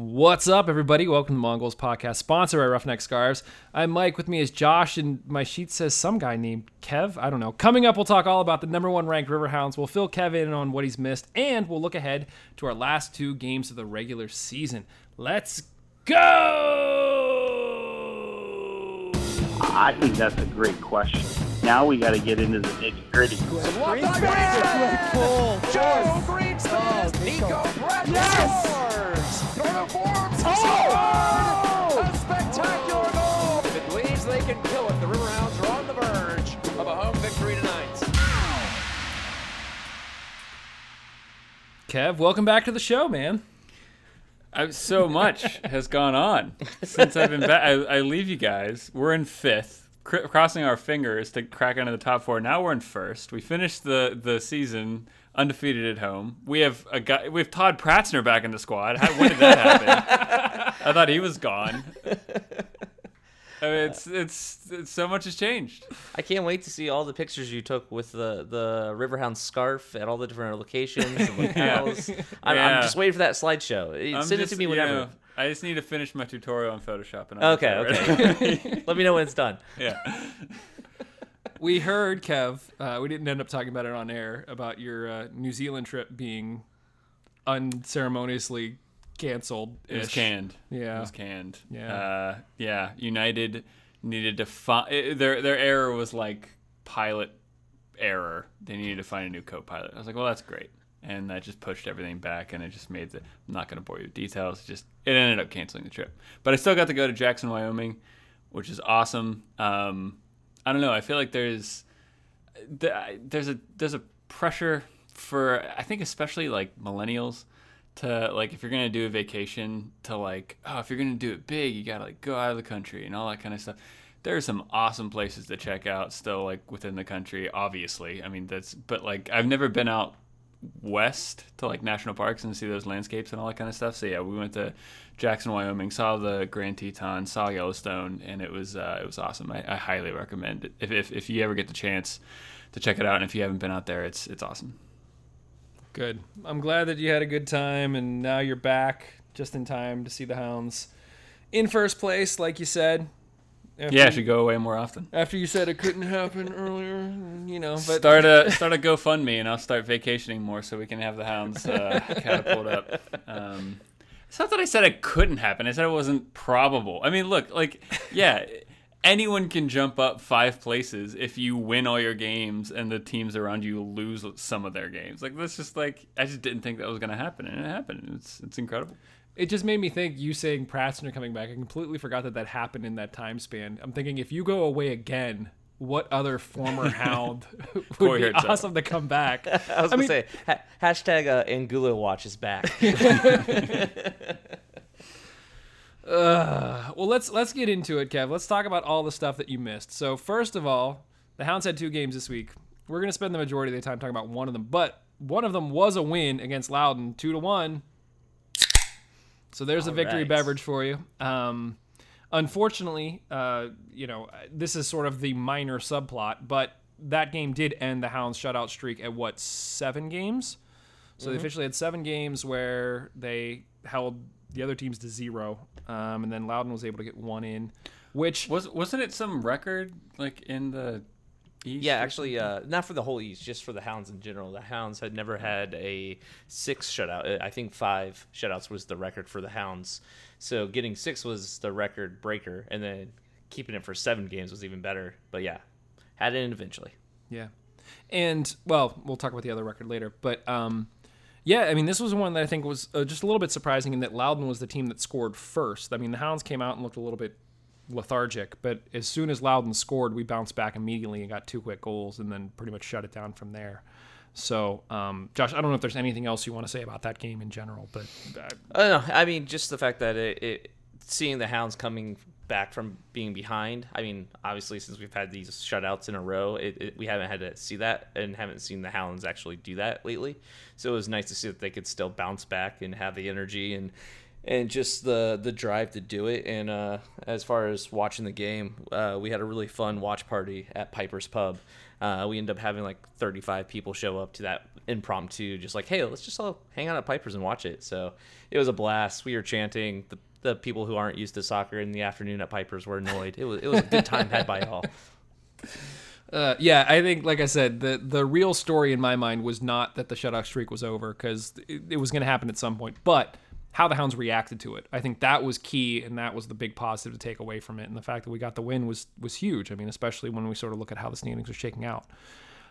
What's up, everybody? Welcome to Mongols Podcast, sponsored by Roughneck Scarves. I'm Mike. With me is Josh, and my sheet says some guy named Kev. I don't know. Coming up, we'll talk all about the number one ranked Riverhounds. We'll fill Kev in on what he's missed, and we'll look ahead to our last two games of the regular season. Let's go! I think that's a great question. Now we got to get into the nitty gritty. Joe Greenspan, oh, Nico Brett scores! Forbes scored! A spectacular goal! If it believes they can kill it, the Riverhounds are on the verge of a home victory tonight. Kev, welcome back to the show, man. I, so much has gone on since I've been back. I, I leave you guys. We're in fifth, cr- crossing our fingers to crack into the top four. Now we're in first. We finished the the season undefeated at home. We have a guy. We have Todd Pratzner back in the squad. How, when did that happen? I thought he was gone. I mean, it's, it's it's so much has changed. I can't wait to see all the pictures you took with the the Riverhound scarf at all the different locations and locales. I'm, Yeah. I'm just waiting for that slideshow. I'm Send it to me you whenever. know, I just need to finish my tutorial on Photoshop. And I'll Okay, get that ready. okay. Let me know when it's done. yeah. We heard, Kev, uh, we didn't end up talking about it on air, about your uh, New Zealand trip being unceremoniously canceled. It was canned. Yeah. It was canned. Yeah. Uh, yeah. United needed to find their their error was like pilot error. They needed to find a new co-pilot. I was like, well, that's great. And that just pushed everything back, and it just made the. I'm not going to bore you with details. Just it ended up canceling the trip, but I still got to go to Jackson, Wyoming, which is awesome. Um, I don't know. I feel like there's there's a there's a pressure for I think especially like millennials to like if you're gonna do a vacation to like oh if you're gonna do it big you gotta like go out of the country and all that kind of stuff. There are some awesome places to check out still like within the country. Obviously, I mean that's but like I've never been out west to like national parks and see those landscapes and all that kind of stuff. So yeah, we went to Jackson, Wyoming, saw the Grand Teton, saw Yellowstone, and it was uh, it was awesome. I, I highly recommend it if, if if you ever get the chance to check it out, and if you haven't been out there, it's it's awesome. Good. I'm glad that you had a good time, and now you're back just in time to see the Hounds in first place, like you said. After, Yeah, I should go away more often. After you said it couldn't happen earlier, you know, but start a start a GoFundMe, and I'll start vacationing more so we can have the hounds uh, catapult up. Um, it's not that I said it couldn't happen. I said it wasn't probable. I mean, look, like, yeah, anyone can jump up five places if you win all your games and the teams around you lose some of their games. Like, that's just like I just didn't think that was gonna happen, and it happened. It's it's incredible. It just made me think. You saying Pratzner coming back, I completely forgot that that happened in that time span. I'm thinking if you go away again, what other former Hound would Corey be Hertzog. awesome to come back? I was I gonna mean- say ha- hashtag uh, Angulo watch is back. Uh, well, let's let's get into it, Kev. Let's talk about all the stuff that you missed. So first of all, the Hounds had two games this week. We're gonna spend the majority of the time talking about one of them, but one of them was a win against Loudoun, two to one. So there's a victory right. beverage for you. Um, unfortunately, uh, you know this is sort of the minor subplot, but that game did end the Hounds' shutout streak at what seven games? So they officially had seven games where they held the other teams to zero, um, and then Loudoun was able to get one in, which Was wasn't it some record like in the East Yeah, actually, uh, not for the whole East, just for the Hounds in general. The Hounds had never had a six shutout. Uh, I think five shutouts was the record for the Hounds. So getting six was the record breaker, and then keeping it for seven games was even better. But yeah, had it in eventually. Yeah. And well, we'll talk about the other record later, but um yeah, I mean this was one that I think was uh, just a little bit surprising in that Loudoun was the team that scored first. I mean, the Hounds came out and looked a little bit lethargic, but as soon as Loudoun scored, we bounced back immediately and got two quick goals and then pretty much shut it down from there. So, um, Josh, I don't know if there's anything else you want to say about that game in general, but uh, I. I mean, just the fact that it, it seeing the Hounds coming back from being behind. I mean, obviously, since we've had these shutouts in a row, it, it, we haven't had to see that and haven't seen the Hounds actually do that lately. So it was nice to see that they could still bounce back and have the energy and and just the the drive to do it. And uh, as far as watching the game, uh, we had a really fun watch party at Piper's Pub. Uh, we ended up having like 35 people show up to that impromptu, just like, hey, let's just all hang out at Piper's and watch it. So it was a blast. We were chanting. The, the people who aren't used to soccer in the afternoon at Piper's were annoyed. It was it was a good time had by all. Uh, yeah, I think, like I said, the the real story in my mind was not that the shutout streak was over because it, it was going to happen at some point, but how the Hounds reacted to it. I think that was key, and that was the big positive to take away from it. And the fact that we got the win was was huge. I mean, especially when we sort of look at how the standings are shaking out.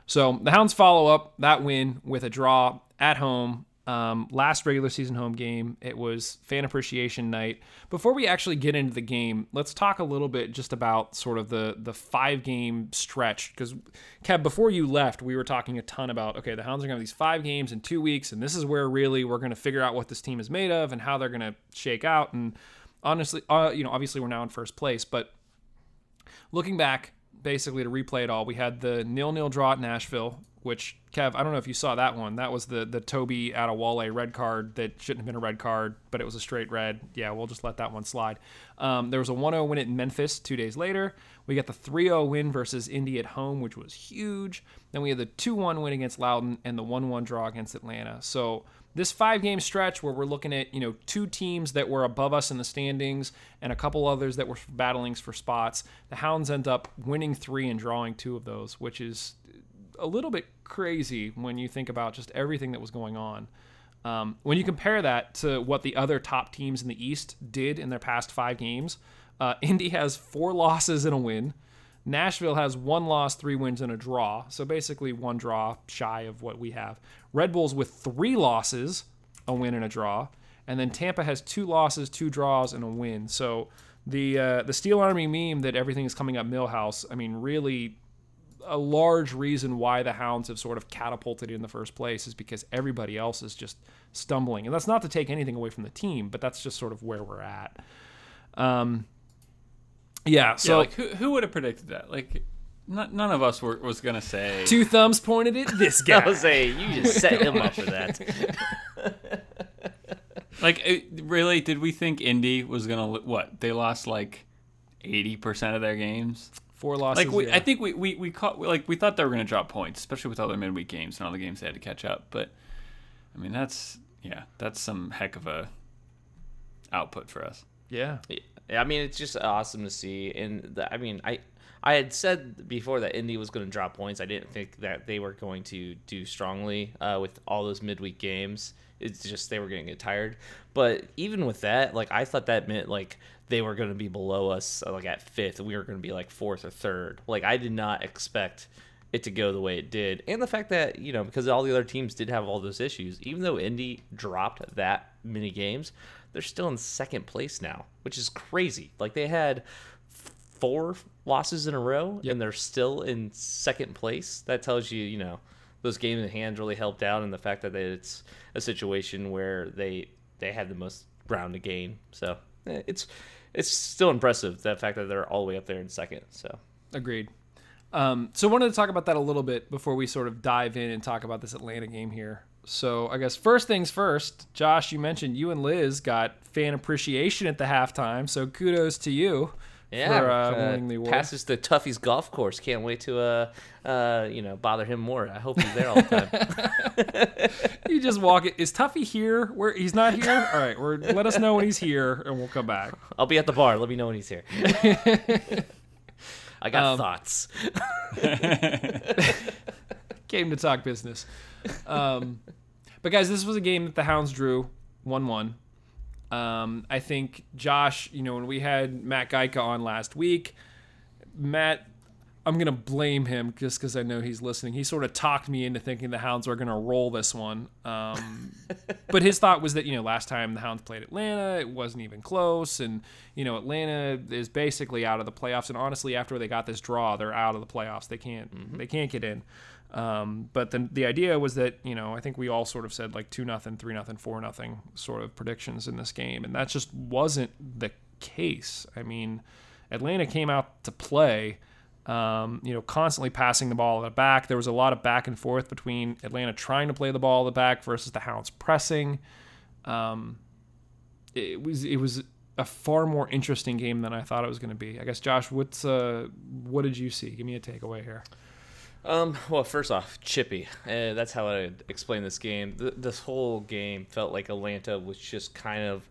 So the Hounds follow up that win with a draw at home um, last regular season home game. It was fan appreciation night. Before we actually get into the game, let's talk a little bit just about sort of the the five game stretch. Because Kev, before you left, we were talking a ton about okay, the Hounds are going to have these five games in two weeks, and this is where really we're going to figure out what this team is made of and how they're going to shake out. And honestly, uh, you know, obviously we're now in first place, but looking back, basically to replay it all, we had the nil nil draw at Nashville which Kev, I don't know if you saw that one. That was the the Toby Adewole red card that shouldn't have been a red card, but it was a straight red. Yeah, we'll just let that one slide. Um, there was a 1-0 win at Memphis two days later. We got the 3-0 win versus Indy at home, which was huge. Then we had the 2-1 win against Loudoun and the 1-1 draw against Atlanta. So this five game stretch where we're looking at you know two teams that were above us in the standings and a couple others that were battling for spots the hounds end up winning three and drawing two of those which is a little bit crazy when you think about just everything that was going on. Um, when you compare that to what the other top teams in the East did in their past five games, uh, Indy has four losses and a win. Nashville has one loss, three wins, and a draw. So basically, one draw shy of what we have. Red Bulls with three losses, a win, and a draw. And then Tampa has two losses, two draws, and a win. So the uh, the Steel Army meme that everything is coming up Milhouse, I mean, really a large reason why the Hounds have sort of catapulted in the first place is because everybody else is just stumbling. And that's not to take anything away from the team, but that's just sort of where we're at. Um, yeah. So, yeah, like, who, who would have predicted that? Like, not, none of us were, was gonna say. Two thumbs pointed at this guy. Jose, you just set him up for that. like, it, really? Did we think Indy was gonna what? They lost like eighty percent of their games. Four losses. Like we, yeah. I think we we we caught like we thought they were going to drop points, especially with all their midweek games and all the games they had to catch up. But I mean, that's yeah, that's some heck of a output for us. Yeah. yeah I mean, it's just awesome to see. And the, I mean, I I had said before that Indy was going to drop points. I didn't think that they were going to do strongly uh, with all those midweek games. It's just they were going to get tired. But even with that, like I thought that meant like they were going to be below us uh, like at fifth. We were going to be like fourth or third. Like i did not expect it to go the way it did. And the fact that you know because all the other teams did have all those issues even though indy dropped that many games they're still in second place now which is crazy. Like they had four losses in a row Yep. and they're still in second place. That tells you you know those games in hand really helped out and the fact that it's a situation where they they had the most ground to gain so eh, it's it's still impressive the fact that they're all the way up there in second. So Agreed. Um, so wanted to talk about that a little bit before we sort of dive in and talk about this Atlanta game here. So I guess first things first, Josh, you mentioned you and Liz got fan appreciation at the halftime. So kudos to you yeah, for uh, uh, winning the award. passes the Tuffy's golf course. Can't wait to uh uh you know bother him more. I hope he's there all the time. you just walk it. Is Tuffy here? Where he's not here? All right, we're, let us know when he's here, and we'll come back. I'll be at the bar. Let me know when he's here. I got Um, thoughts. Came to talk business. Um, but guys, this was a game that the Hounds drew one-one. Um, I think Josh, you know, when we had Matt Geika on last week, Matt, I'm gonna blame him just because I know he's listening. He sort of talked me into thinking the Hounds were gonna roll this one. Um, but his thought was that you know last time the Hounds played Atlanta, it wasn't even close, and you know Atlanta is basically out of the playoffs. And honestly, after they got this draw, they're out of the playoffs. They can't they can't get in. Um, but then the idea was that you know I think we all sort of said like two nothing, three nothing, four nothing sort of predictions in this game, and that just wasn't the case. I mean, Atlanta came out to play. Um, you know, constantly passing the ball at the back. There was a lot of back and forth between Atlanta trying to play the ball at the back versus the Hounds pressing. Um, it was it was a far more interesting game than I thought it was going to be. I guess Josh, what's uh, what did you see? Give me a takeaway here. Um, well, first off, chippy. Uh, that's how I explain this game. Th- this whole game felt like Atlanta was just kind of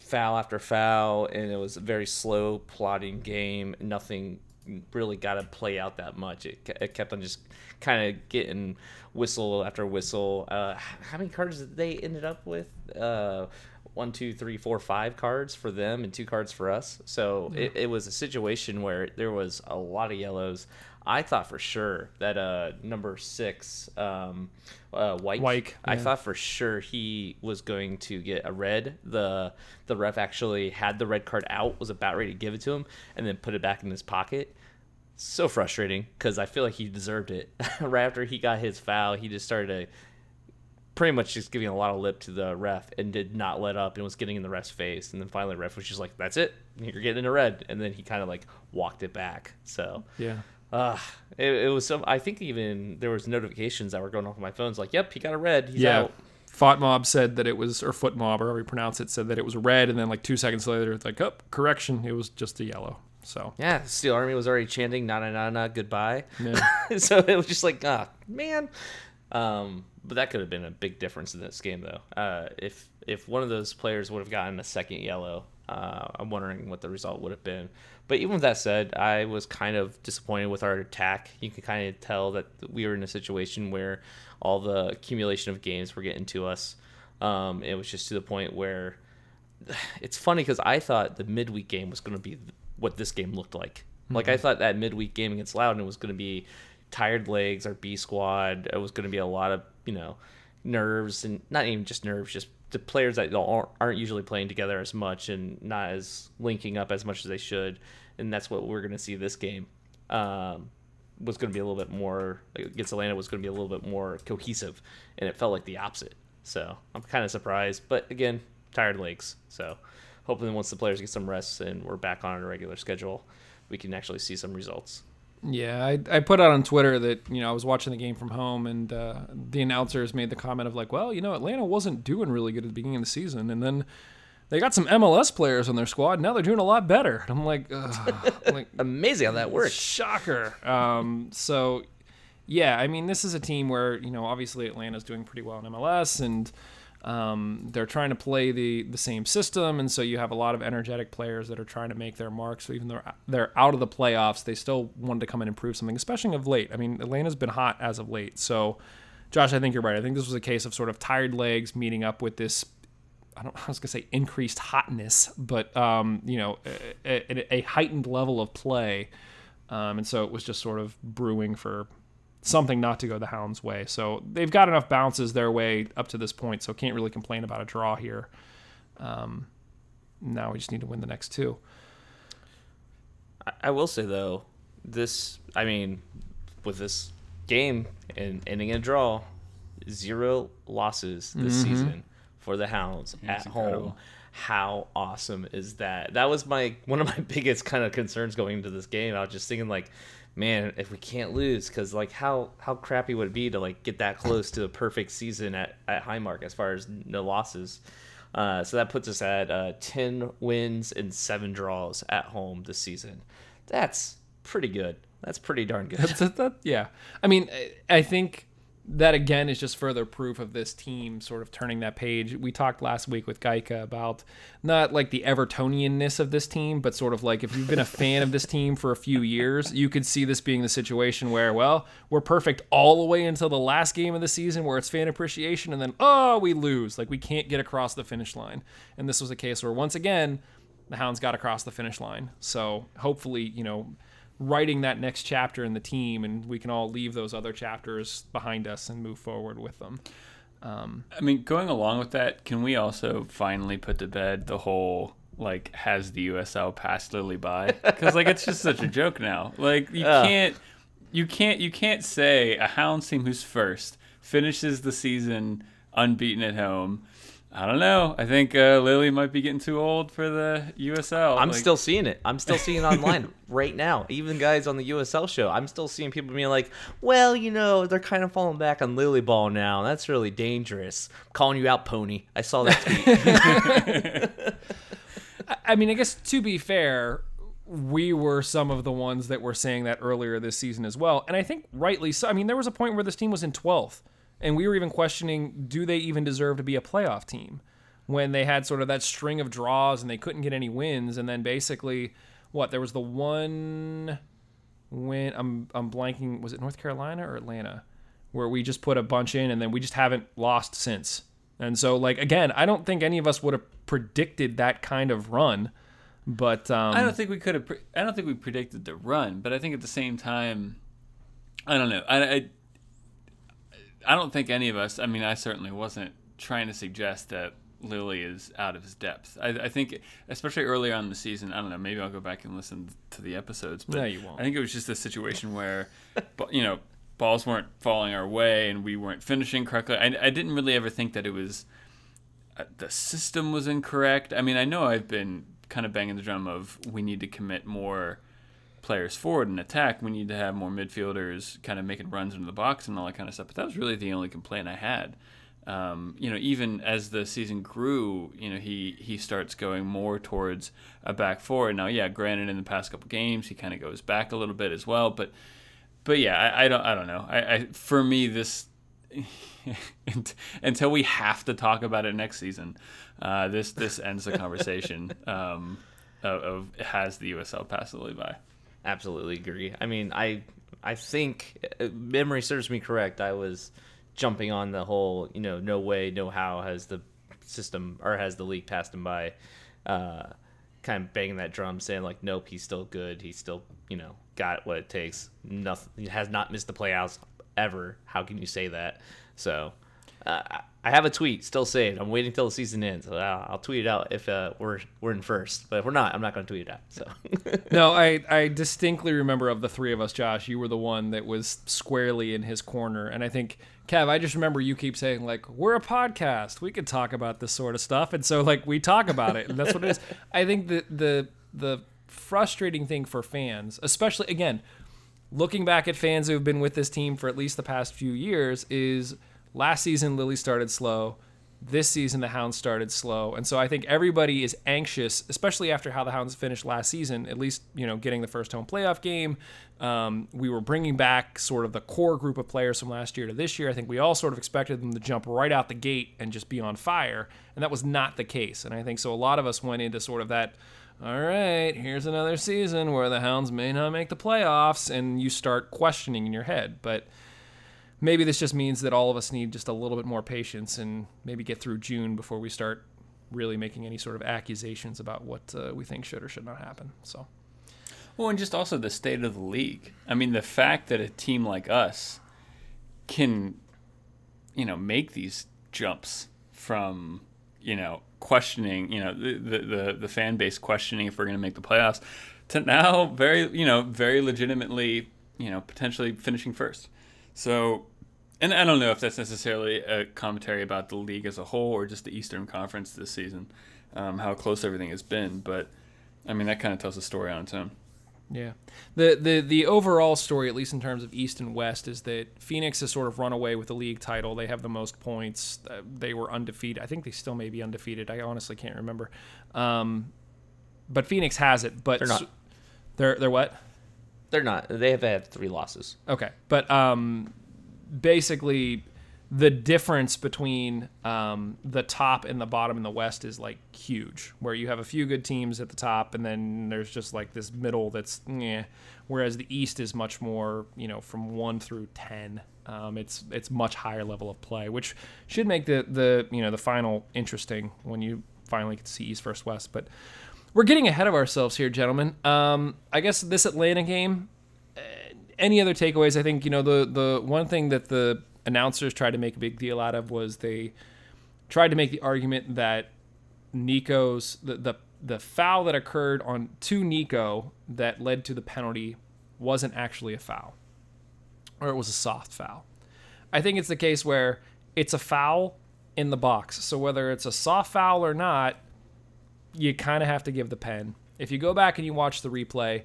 foul after foul, and it was a very slow, plodding game. Nothing really got to play out that much. It, it kept on just kind of getting whistle after whistle. Uh, how many cards did they ended up with? Uh, one, two, three, four, five cards for them and two cards for us. So it, it was a situation where there was a lot of yellows. I thought for sure that uh, number six, um, uh, White, Wyke, I thought for sure he was going to get a red. The the ref actually had the red card out, was about ready to give it to him, and then put it back in his pocket. So frustrating because I feel like he deserved it. right after he got his foul, he just started to pretty much just giving a lot of lip to the ref and did not let up and was getting in the ref's face. And then finally, the ref was just like, "That's it, you're getting a red." And then he kind of like walked it back. So Yeah. Uh, it, it was some. I think even there was notifications that were going off on my phones like, "Yep, he got a red. He's Yeah. out." Fought Mob said that it was, or Foot Mob, or however you pronounce it, said that it was red, and then like two seconds later, it's like, oh, correction, it was just a yellow. So Yeah, Steel Army was already chanting "na na na na goodbye," Yeah. so it was just like, ah, man. Um, but that could have been a big difference in this game, though. Uh, if if one of those players would have gotten a second yellow, uh, I'm wondering what the result would have been. But even with that said, I was kind of disappointed with our attack. You can kind of tell that we were in a situation where all the accumulation of games were getting to us. Um, it was just to the point where it's funny because I thought the midweek game was going to be what this game looked like. Like I thought that midweek game against Loudoun was going to be tired legs, our B squad. It was going to be a lot of you know nerves and not even just nerves, just the players that aren't usually playing together as much and not as linking up as much as they should. And that's what we're going to see this game. Um, was going to be a little bit more against Atlanta was going to be a little bit more cohesive, and it felt like the opposite. So I'm kind of surprised, but again, tired legs. So hopefully, once the players get some rest and we're back on a regular schedule, we can actually see some results. Yeah, I, I put out on Twitter that you know I was watching the game from home, and uh, the announcers made the comment of like, well, you know, Atlanta wasn't doing really good at the beginning of the season, and then they got some MLS players on their squad. Now they're doing a lot better. And I'm like. I'm like Amazing how that works. shocker. Um, so yeah, I mean, this is a team where you know obviously Atlanta's doing pretty well in MLS, and um, they're trying to play the the same system, and so you have a lot of energetic players that are trying to make their marks. So even though they're out of the playoffs, they still wanted to come and prove something, especially of late. I mean, Atlanta's been hot as of late. So, Josh, I think you're right. I think this was a case of sort of tired legs meeting up with this. I don't. I was gonna say increased hotness, but um, you know, a, a, a heightened level of play, um, and so it was just sort of brewing for something not to go the Hounds' way. So they've got enough bounces their way up to this point, so can't really complain about a draw here. Um, now we just need to win the next two. I- I will say though, this I mean, with this game and ending in a draw, zero losses this season for the Hounds at home. How awesome is that? That was my one of my biggest kind of concerns going into this game. I was just thinking like, man, if we can't lose, because like how how crappy would it be to like get that close to a perfect season at at Highmark as far as no losses. Uh, so that puts us at uh, 10 wins and seven draws at home this season. That's pretty good. That's pretty darn good. That- that- yeah. I mean, I- I think that again is just further proof of this team sort of turning that page. We talked last week with Geika about not like the Evertonianness of this team, but sort of like if you've been a fan of this team for a few years, you could see this being the situation where, well, we're perfect all the way until the last game of the season where it's fan appreciation, and then, oh, we lose. Like we can't get across the finish line. And this was a case where, once again, the Hounds got across the finish line. So hopefully, you know, writing that next chapter in the team, and we can all leave those other chapters behind us and move forward with them. Um, I mean, going along with that, can we also finally put to bed the whole like has the USL passed Lilley by? Because like it's just such a joke now. Like you Ugh. can't, you can't, you can't say a Hounds team who's first finishes the season unbeaten at home. I don't know. I think uh, Lilley might be getting too old for the USL. I'm Like, still seeing it. I'm still seeing it online right now. Even guys on the USL show, I'm still seeing people being like, "Well, you know, they're kind of falling back on Lilley Ball now. That's really dangerous." calling you out, Pony. I saw that tweet. I- I mean, I guess to be fair, we were some of the ones that were saying that earlier this season as well. And I think rightly so. I mean, there was a point where this team was in 12th, and we were even questioning do they even deserve to be a playoff team when they had sort of that string of draws and they couldn't get any wins. And then basically, what? There was the one win. I'm, I'm blanking. Was it North Carolina or Atlanta? Where we just put a bunch in and then we just haven't lost since. And so, like, again, I don't think any of us would have predicted that kind of run. But um, I don't think we could have. Pre- I don't think we predicted the run, but I think at the same time, I don't know. I, I, I don't think any of us. I mean, I certainly wasn't trying to suggest that Lilley is out of his depth. I, I think, especially earlier on in the season, I don't know. Maybe I'll go back and listen to the episodes. But No, you won't. I think it was just a situation where, you know, balls weren't falling our way and we weren't finishing correctly. I, I didn't really ever think that it was uh, the system was incorrect. I mean, I know I've been kind of banging the drum of we need to commit more players forward and attack. We need to have more midfielders kind of making runs into the box and all that kind of stuff. But that was really the only complaint I had. Um, you know, even as the season grew, you know, he he starts going more towards a back four. Now, yeah, granted, in the past couple games, he kind of goes back a little bit as well. But but yeah, I, I don't I don't know. I, I for me this until we have to talk about it next season, uh, this this ends the conversation um, of, of has the USL passed Lilley by. Absolutely agree. I mean, I I think uh, memory serves me correct. I was jumping on the whole, you know, no way, no how has the system or has the league passed him by. Uh, kind of banging that drum, saying like, nope, he's still good. He's still, you know, got what it takes. Nothing. Has not missed the playoffs ever. How can you say that? So. Uh, I have a tweet still saved. I'm waiting till the season ends. So I'll, I'll tweet it out if uh, we're we're in first. But if we're not, I'm not going to tweet it out. So no, I, I distinctly remember of the three of us, Josh, you were the one that was squarely in his corner. And I think, Kev, I just remember you keep saying, like, we're a podcast. We could talk about this sort of stuff. And so, like, we talk about it. And that's what it is. I think the, the, the frustrating thing for fans, especially, again, looking back at fans who have been with this team for at least the past few years, is last season, Lilley started slow this season the Hounds started slow, and so I think everybody is anxious, especially after how the Hounds finished last season. At least you know getting the first home playoff game. Um, we were bringing back sort of the core group of players from last year to this year. I think we all sort of expected them to jump right out the gate and just be on fire, and that was not the case. And I think so. A lot of us went into sort of that. All right, here's another season where the Hounds may not make the playoffs, and you start questioning in your head, but maybe this just means that all of us need just a little bit more patience and maybe get through June before we start really making any sort of accusations about what uh, we think should or should not happen. So, well, and just also the state of the league. I mean, the fact that a team like us can, you know, make these jumps from, you know, questioning, you know, the the the, fan base questioning if we're going to make the playoffs, to now very, you know, very legitimately, you know, potentially finishing first. So and I don't know if that's necessarily a commentary about the league as a whole or just the Eastern Conference this season, um, how close everything has been. But I mean, that kind of tells a story on its own. Yeah, the the the overall story, at least in terms of East and West, is that Phoenix has sort of run away with the league title. They have the most points. Uh, they were undefeated. I think they still may be undefeated. I honestly can't remember. Um, but Phoenix has it. But They're not. They're they're what? they're not. They have had three losses. Okay, but um, basically the difference between um, the top and the bottom in the West is like huge, where you have a few good teams at the top, and then there's just like this middle that's yeah. Whereas the East is much more, you know, from one through ten. Um, it's it's much higher level of play, which should make the the you know the final interesting when you finally get to see East versus West. But we're getting ahead of ourselves here, gentlemen. Um, I guess this Atlanta game any other takeaways? I think you know the the one thing that the announcers tried to make a big deal out of was they tried to make the argument that Nico's the the, the foul that occurred on to Nico that led to the penalty wasn't actually a foul, or it was a soft foul. I think it's the case where it's a foul in the box. So whether it's a soft foul or not, you kind of have to give the pen. If you go back and you watch the replay,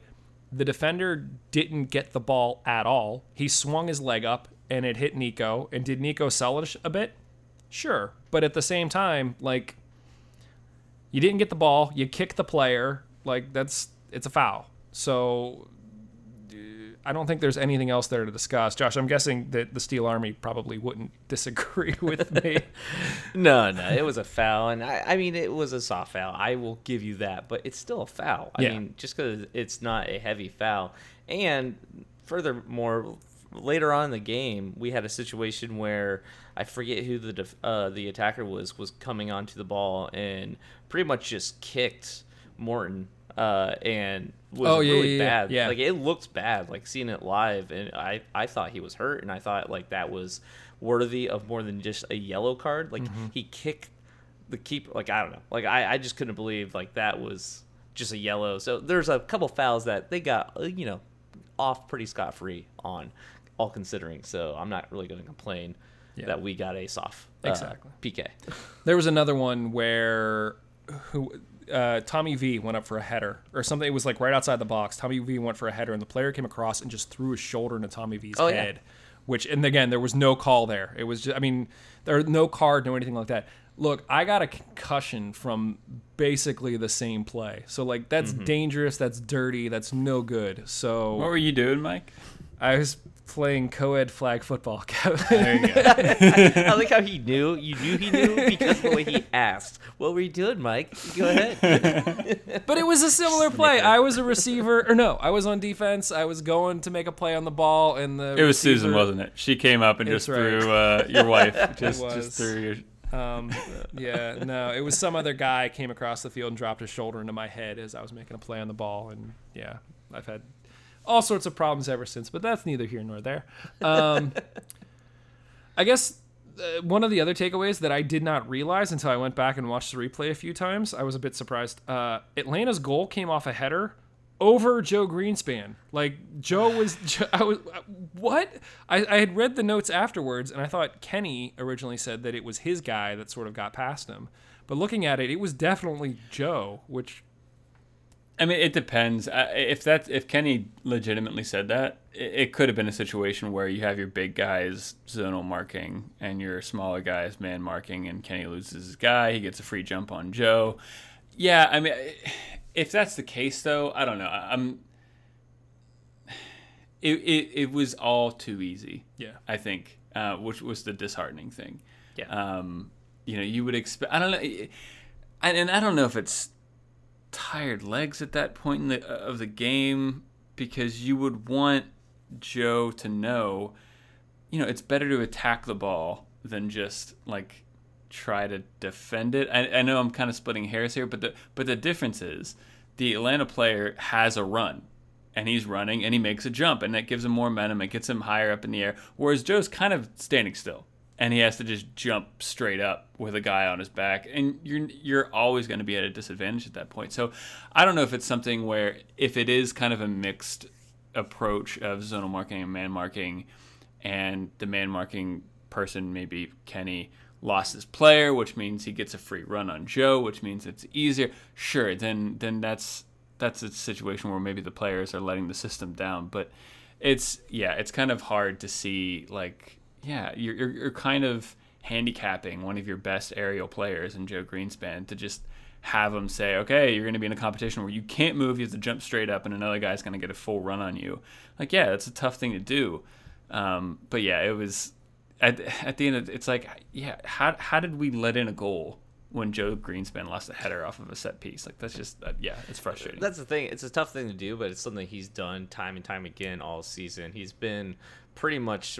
the defender didn't get the ball at all. He swung his leg up and it hit Nico. And did Nico sell it a bit? Sure. But at the same time, like, you didn't get the ball. You kicked the player. Like, that's, it's a foul. So I don't think there's anything else there to discuss. Josh, I'm guessing that the Steel Army probably wouldn't disagree with me. No, no, it was a foul, and I, I mean it was a soft foul. I will give you that, but it's still a foul. I Yeah. mean, just because it's not a heavy foul, and furthermore, later on in the game, we had a situation where I forget who the def- uh, the attacker was was coming onto the ball and pretty much just kicked Morton. Uh, and was Oh, yeah, really yeah, bad. yeah. Like it looked bad, like seeing it live, and I I thought he was hurt, and I thought like that was worthy of more than just a yellow card. Like Mm-hmm. he kicked the keeper. Like I don't know. Like I I just couldn't believe like that was just a yellow. So there's a couple fouls that they got uh, you know off pretty scot free on, all considering. So I'm not really going to complain Yeah. that we got a soft uh, Exactly. PK. There was another one where who uh, Tommy V went up for a header or something. It was like right outside the box. Tommy V went for a header, and the player came across and just threw his shoulder into Tommy V's Oh, yeah. head. Which and again, there was no call there. It was just, I mean, there no card, no anything like that. Look, I got a concussion from basically the same play. So like that's Mm-hmm. dangerous, that's dirty, that's no good. So What were you doing, Mike? I was playing co-ed flag football. Kevin. There you go. I like how he knew. You knew he knew because of the way he asked. What were you doing, Mike? Go ahead. But it was a similar play. I was a receiver, or no, I was on defense. I was going to make a play on the ball, and the It was Susan, wasn't it? She came up and just right. threw uh, your wife. Just, was. just threw your. Um, yeah, no, it was some other guy came across the field and dropped his shoulder into my head as I was making a play on the ball, and yeah, I've had all sorts of problems ever since. But that's neither here nor there. Um, I guess uh, one of the other takeaways that I did not realize until I went back and watched the replay a few times, I was a bit surprised. Uh, Atlanta's goal came off a header over Joe Greenspan. Like Joe was, I was what? I, I had read the notes afterwards, and I thought Kenny originally said that it was his guy that sort of got past him. But looking at it, it was definitely Joe, which I mean, it depends. If that if Kenny legitimately said that, it, could have been a situation where you have your big guys zonal marking and your smaller guys man marking, and Kenny loses his guy. He gets a free jump on Joe. Yeah, I mean, if that's the case, though, I don't know. I'm. It, it, it was all too easy. Yeah. I think, uh, which was the disheartening thing. Yeah. Um, you know, you would expect. I don't know, and I don't know if it's tired legs at that point in the uh, of the game because you would want Joe to know, you know, it's better to attack the ball than just like try to defend it. I, I know I'm kind of splitting hairs here, but the but the difference is the Atlanta player has a run. And he's running and he makes a jump and that gives him more momentum. It gets him higher up in the air. Whereas Joe's kind of standing still and he has to just jump straight up with a guy on his back and you're you're always going to be at a disadvantage at that point. So i don't know if it's something where if it is kind of a mixed approach of zonal marking and man marking and the man marking person maybe kenny lost his player which means he gets a free run on joe which means it's easier. Sure then then that's that's a situation where maybe the players are letting the system down but it's yeah it's kind of hard to see like yeah you're, you're, you're kind of handicapping one of your best aerial players in joe greenspan to just have him say okay you're going to be in a competition where you can't move you have to jump straight up and another guy's going to get a full run on you like yeah that's a tough thing to do um, but yeah it was at, at the end of, it's like yeah how, how did we let in a goal when joe greenspan lost a header off of a set piece like that's just uh, yeah it's frustrating That's the thing. It's a tough thing to do, but it's something he's done time and time again all season. He's been pretty much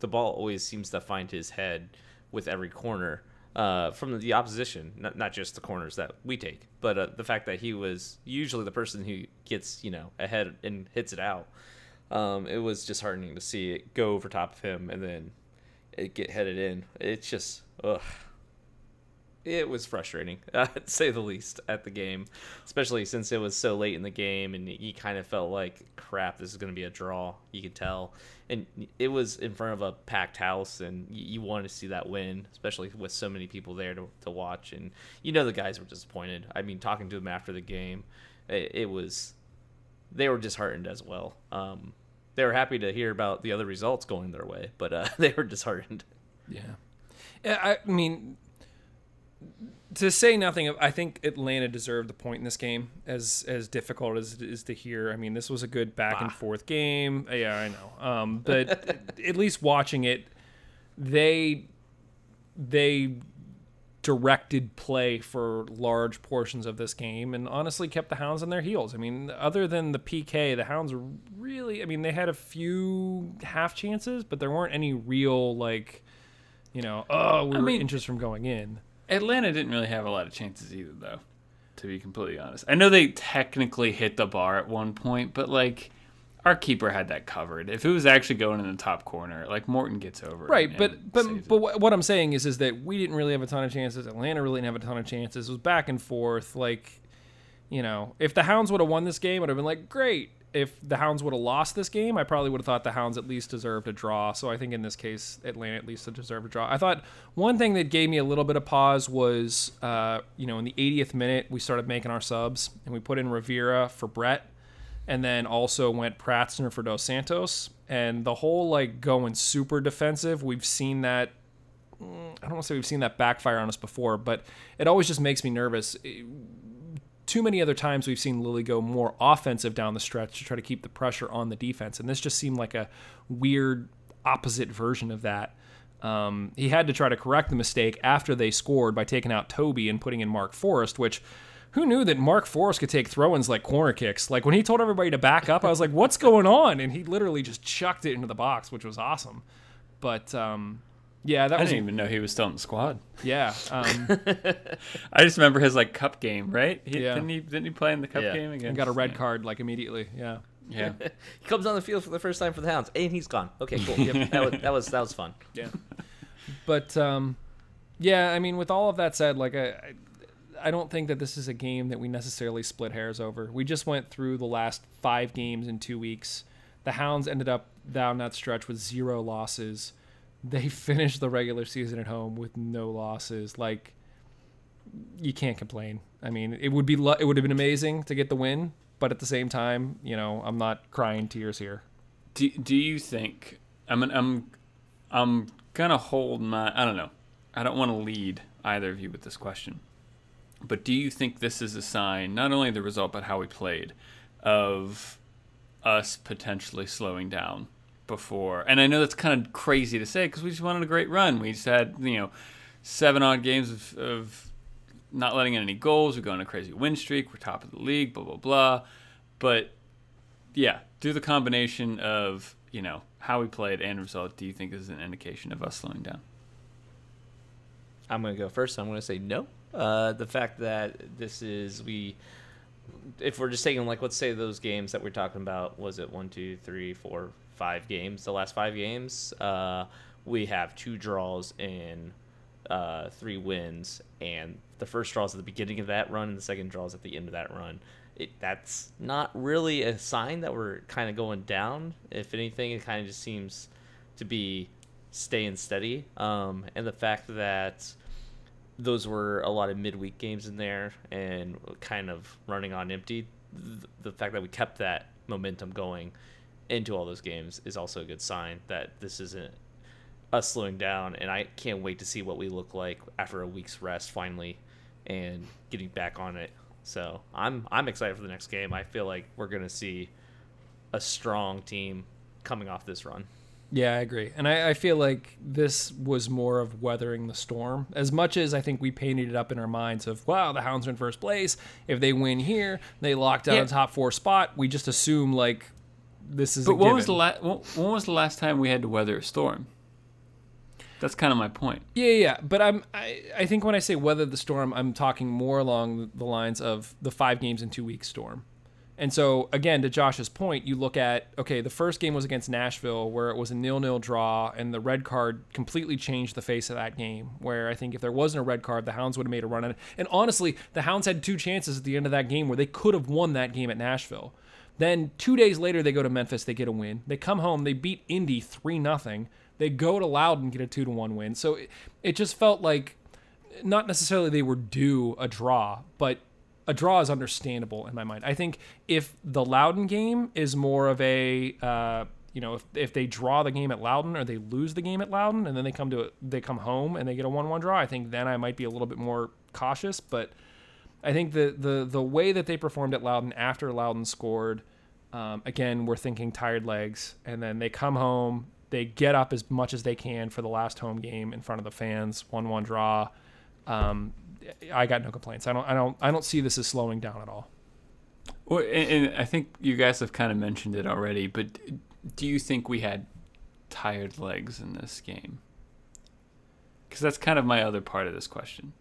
the ball always seems to find his head with every corner uh, from the opposition, not, not just the corners that we take, but uh, the fact that he was usually the person who gets you know ahead and hits it out. Um, it was disheartening to see it go over top of him and then it get headed in. It's just ugh it was frustrating, uh, to say the least, at the game, especially since it was so late in the game and you kind of felt like, crap, this is going to be a draw. You could tell. And it was in front of a packed house, and you, wanted to see that win, especially with so many people there to, to watch. And you know, the guys were disappointed. I mean, talking to them after the game, it, it was, they were disheartened as well. Um, they were happy to hear about the other results going their way, but uh, they were disheartened. Yeah, I mean, to say nothing of, I think Atlanta deserved the point in this game. As as difficult as it is to hear, I mean, this was a good back and forth game. Yeah, I know. Um, but at least watching it, they they directed play for large portions of this game and honestly kept the Hounds on their heels. I mean, other than the PK, the Hounds really, I mean, they had a few half chances, but there weren't any real, like, you know, oh, we I were mean- inches from going in. Atlanta didn't really have a lot of chances either, though. To be completely honest, I know they technically hit the bar at one point, but like our keeper had that covered. If it was actually going in the top corner, like Morton gets over Right, and but saves but it. but what what I'm saying is is that we didn't really have a ton of chances. Atlanta really didn't have a ton of chances. It was back and forth. Like, you know, if the Hounds would have won this game, I'd have been like, great. If the Hounds would have lost this game, I probably would have thought the Hounds at least deserved a draw. So I think in this case, Atlanta at least deserved a draw. I thought one thing that gave me a little bit of pause was, uh, you know, in the 80th minute, we started making our subs and we put in Rivera for Brett and then also went Pratzner for Dos Santos. And the whole like going super defensive, we've seen that. mm, I don't want to say we've seen that backfire on us before, but it always just makes me nervous. Too many other times we've seen Lilley go more offensive down the stretch to try to keep the pressure on the defense, and this just seemed like a weird opposite version of that. Um, he had to try to correct the mistake after they scored by taking out Toby and putting in Mark Forrest, which who knew that Mark Forrest could take throw-ins like corner kicks? Like when he told everybody to back up, I was like, "What's going on?" And he literally just chucked it into the box, which was awesome. But um, yeah, that I was didn't even know he was still in the squad. yeah. Um, I just remember his like cup game, right? He, Yeah. Didn't he? Didn't he play in the cup Yeah. game again? got a red card like immediately. Yeah. Yeah. He comes on the field for the first time for the Hounds, and he's gone. Okay, cool. Yep, that, was, that was that was fun. Yeah. but um, yeah, I mean, with all of that said, like I, I- I don't think that this is a game that we necessarily split hairs over. We just went through the last five games in two weeks. The Hounds ended up down that stretch with zero losses. They finished the regular season at home with no losses. Like you can't complain. I mean, it would be lo- it would have been amazing to get the win, but at the same time, you know, I'm not crying tears here. Do, do you think I'm I'm I'm gonna hold my I don't know I don't want to lead either of you with this question, but do you think this is a sign not only the result but how we played of us potentially slowing down before? And I know that's kind of crazy to say because we just wanted a great run. We just had you know seven odd games of, of not letting in any goals. We're going on a crazy win streak. We're top of the league. Blah blah blah. But yeah, through the combination of you know how we played and result, do you think is an indication of us slowing down? I'm gonna go first. I'm gonna say no. Uh, the fact that this is we, if we're just taking like let's say those games that we're talking about, was it one, two, three, four, five games? The last five games, uh, we have two draws and uh, three wins, and the first draw is at the beginning of that run, and the second draw is at the end of that run. It, that's not really a sign that we're kind of going down. If anything, it kind of just seems to be staying steady. Um, and the fact that those were a lot of midweek games in there and kind of running on empty. th- The fact that we kept that momentum going into all those games is also a good sign that this isn't us slowing down. And I can't wait to see what we look like after a week's rest finally and getting back on it. So I'm I'm excited for the next game. I feel like we're gonna see a strong team coming off this run. Yeah, I agree. And I, I feel like this was more of weathering the storm. As much as I think we painted it up in our minds of, wow, the Hounds are in first place. If they win here, they lock down Yeah. a top four spot. We just assume, like, this is But when was the last when, when was the last time we had to weather a storm? That's kind of my point. Yeah, yeah, yeah. But I'm, I, I think when I say weather the storm, I'm talking more along the lines of the five games in two weeks storm. And so, again, to Josh's point, you look at okay, the first game was against Nashville, where it was a nil-nil draw, and the red card completely changed the face of that game. Where I think if there wasn't a red card, the Hounds would have made a run at it. And honestly, the Hounds had two chances at the end of that game where they could have won that game at Nashville. Then two days later, they go to Memphis, they get a win. They come home, they beat Indy three nothing. They go to Loudoun, get a two to one win. So it, it just felt like not necessarily they were due a draw, but a draw is understandable in my mind. I think if the Loudoun game is more of a uh, you know, if, if they draw the game at Loudoun or they lose the game at Loudoun and then they come to they come home and they get a one-one draw, I think then I might be a little bit more cautious. But I think the the the way that they performed at Loudoun after Loudoun scored, um, again, we're thinking tired legs, and then they come home, they get up as much as they can for the last home game in front of the fans, one-one draw. Um, I got no complaints. I don't I don't I don't see this as slowing down at all. Well, and, and I think you guys have kind of mentioned it already, but do you think we had tired legs in this game? Because that's kind of my other part of this question.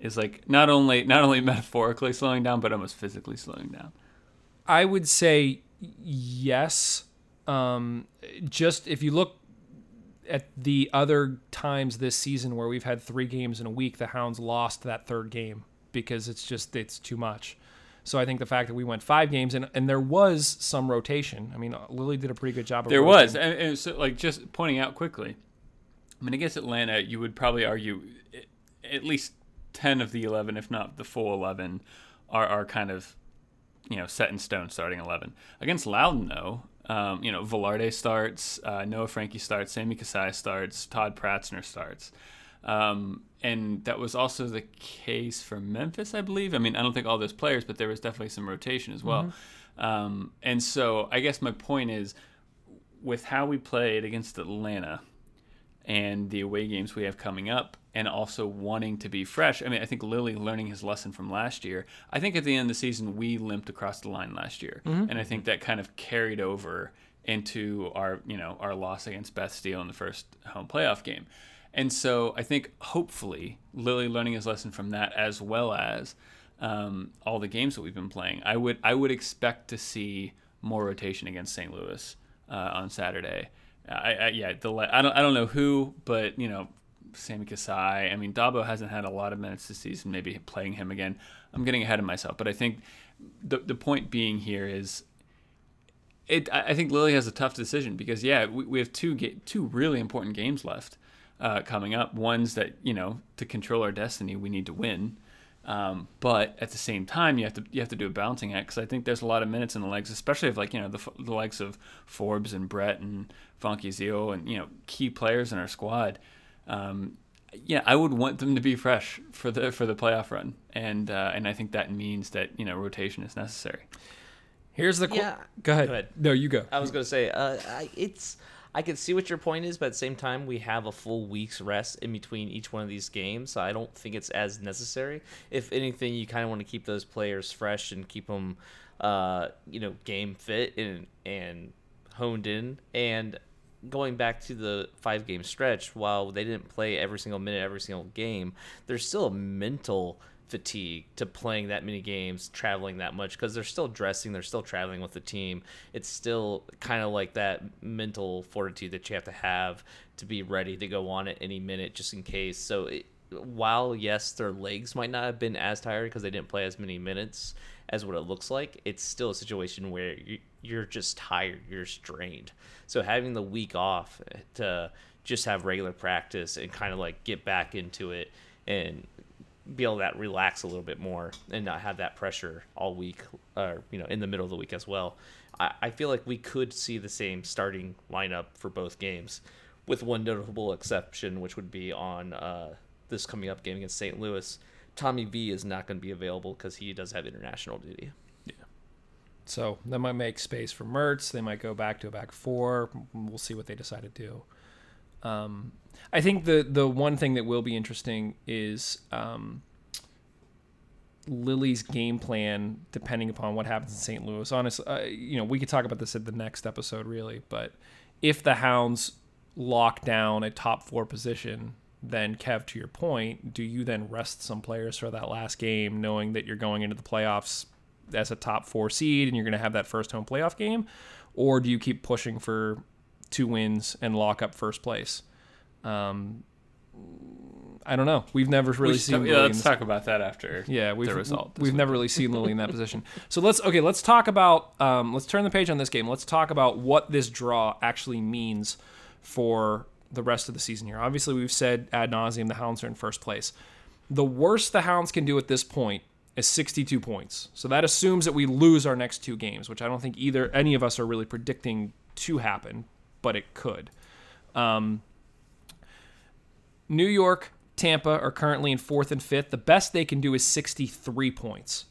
Is like not only not only metaphorically slowing down, but almost physically slowing down. I would say yes. Um, just if you look at the other times this season where we've had three games in a week, the Hounds lost that third game because it's just it's too much. So I think the fact that we went five games and and there was some rotation. I mean, Lilley did a pretty good job. of There was, and, and so like just pointing out quickly. I mean, against Atlanta, you would probably argue at least ten of the eleven, if not the full eleven, are are kind of you know set in stone starting eleven. Against Loudoun, though, um, you know Velarde starts, uh, Noah Frankie starts, Sammy Kasai starts, Todd Pratzner starts. Um, and that was also the case for Memphis, I believe. I mean, I don't think all those players, but there was definitely some rotation as well. Um, and so I guess my point is with how we played against Atlanta and the away games we have coming up, and also wanting to be fresh. I mean, I think Lilley learning his lesson from last year. I think at the end of the season, we limped across the line last year, and I think that kind of carried over into our, you know, our loss against Beth Steel in the first home playoff game. And so I think hopefully Lilley learning his lesson from that, as well as um, all the games that we've been playing, I would I would expect to see more rotation against St. Louis uh, on Saturday. I, I yeah the I don't I don't know who, but you know Sammy Kasai. I mean Dabo hasn't had a lot of minutes this season. Maybe playing him again. I'm getting ahead of myself, but I think the the point being here is it. I think Lilley has a tough decision because yeah, we, we have two ga- two really important games left uh, coming up. Ones that you know to control our destiny, we need to win. Um, but at the same time, you have to you have to do a balancing act because I think there's a lot of minutes in the legs, especially of like you know the, the likes of Forbes and Brett and Funky Zio and you know key players in our squad. Um, yeah, I would want them to be fresh for the for the playoff run, and uh, and I think that means that you know rotation is necessary. Here's the qu- Yeah. Go ahead. Go ahead. No, you go. I was gonna say, uh, I, it's. I can see what your point is, but at the same time, we have a full week's rest in between each one of these games, so I don't think it's as necessary. If anything, you kind of want to keep those players fresh and keep them, uh, you know, game fit and and honed in. And going back to the five game stretch, while they didn't play every single minute, every single game, there's still a mental fatigue to playing that many games, traveling that much because they're still dressing, they're still traveling with the team. It's still kind of like that mental fortitude that you have to have to be ready to go on at any minute just in case. So it, while yes, their legs might not have been as tired because they didn't play as many minutes as what it looks like, it's still a situation where you, you're just tired, you're strained. So having the week off to just have regular practice and kind of like get back into it and be able to relax a little bit more and not have that pressure all week or you know in the middle of the week as well I, I feel like we could see the same starting lineup for both games with one notable exception which would be on uh, this coming up game against st louis tommy v is not going to be available because he does have international duty Yeah. So that might make space for Mertz. They might go back to a back four. We'll see what they decide to do. Um, I think the the one thing that will be interesting is um, Lilley's game plan, depending upon what happens in St. Louis. Honestly, uh, you know, we could talk about this at the next episode, really. But if the Hounds lock down a top four position, then Kev, to your point, do you then rest some players for that last game, knowing that you're going into the playoffs as a top four seed and you're going to have that first home playoff game, or do you keep pushing for two wins and lock up first place? Um, I don't know. We've never really We seen. Lilley yeah, let's talk about that after yeah, we've the result. we've week. never really seen Lilley in that position. So let's okay, let's talk about um, let's turn the page on this game. Let's talk about what this draw actually means for the rest of the season here. Obviously, we've said ad nauseum the Hounds are in first place. The worst the Hounds can do at this point is 62 points. So that assumes that we lose our next two games, which I don't think either any of us are really predicting to happen. but it could. Um, New York, Tampa are currently in fourth and fifth. The best they can do is 63 points.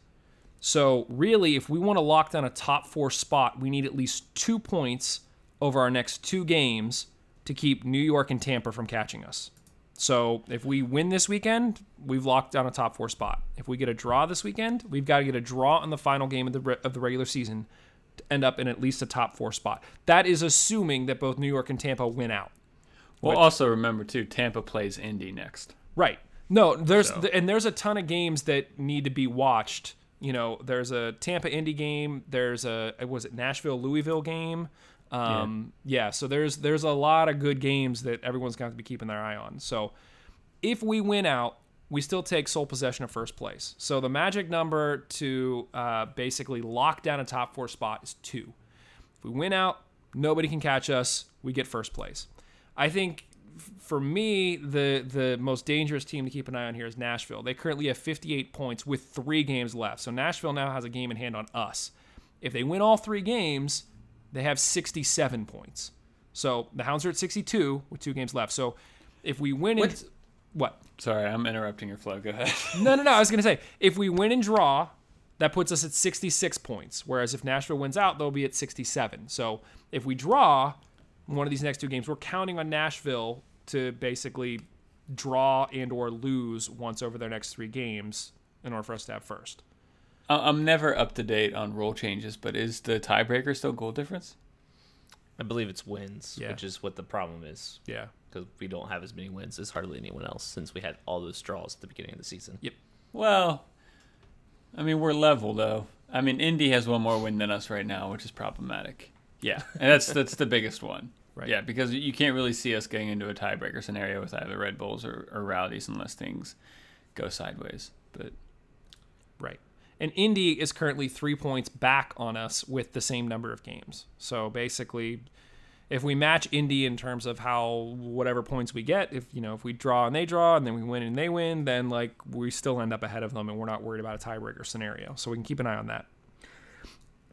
So, really, if we want to lock down a top four spot, we need at least two points over our next two games to keep New York and Tampa from catching us. So, if we win this weekend, we've locked down a top four spot. If we get a draw this weekend, we've got to get a draw in the final game of the, re- of the regular season to end up in at least a top four spot. That is assuming that both New York and Tampa win out. Well, also remember too, Tampa plays Indy next. Right. No, there's So- th- and there's a ton of games that need to be watched. You know, there's a Tampa Indy game. There's a was it Nashville Louisville game. Um, yeah. So there's there's a lot of good games that everyone's got to be keeping their eye on. So if we win out, we still take sole possession of first place. So the magic number to uh, basically lock down a top four spot is two. If we win out, nobody can catch us. We get first place. I think for me, the the most dangerous team to keep an eye on here is Nashville. They currently have 58 points with three games left. So Nashville now has a game in hand on us. If they win all three games, they have 67 points. So the Hounds are at 62 with two games left. So if we win, in, What's- what? Sorry, I'm interrupting your flow. Go ahead. No, no, no. I was gonna say if we win and draw, that puts us at 66 points. Whereas if Nashville wins out, they'll be at 67. So if we draw one of these next two games, we're counting on Nashville to basically draw and or lose once over their next three games in order for us to have first. I- I'm never up to date on rule changes, but is the tiebreaker still goal difference? I believe it's wins, Yeah. which is what the problem is. Yeah. Because we don't have as many wins as hardly anyone else since we had all those draws at the beginning of the season. Yep. Well, I mean we're level though. I mean Indy has one more win than us right now, which is problematic. Yeah, and that's that's the biggest one. Right. Yeah, because you can't really see us getting into a tiebreaker scenario with either Red Bulls or, or Rowdies unless things go sideways. But Right. And Indy is currently three points back on us with the same number of games. So basically, if we match Indy in terms of how whatever points we get, if you know if we draw and they draw and then we win and they win, then like we still end up ahead of them and we're not worried about a tiebreaker scenario. So we can keep an eye on that.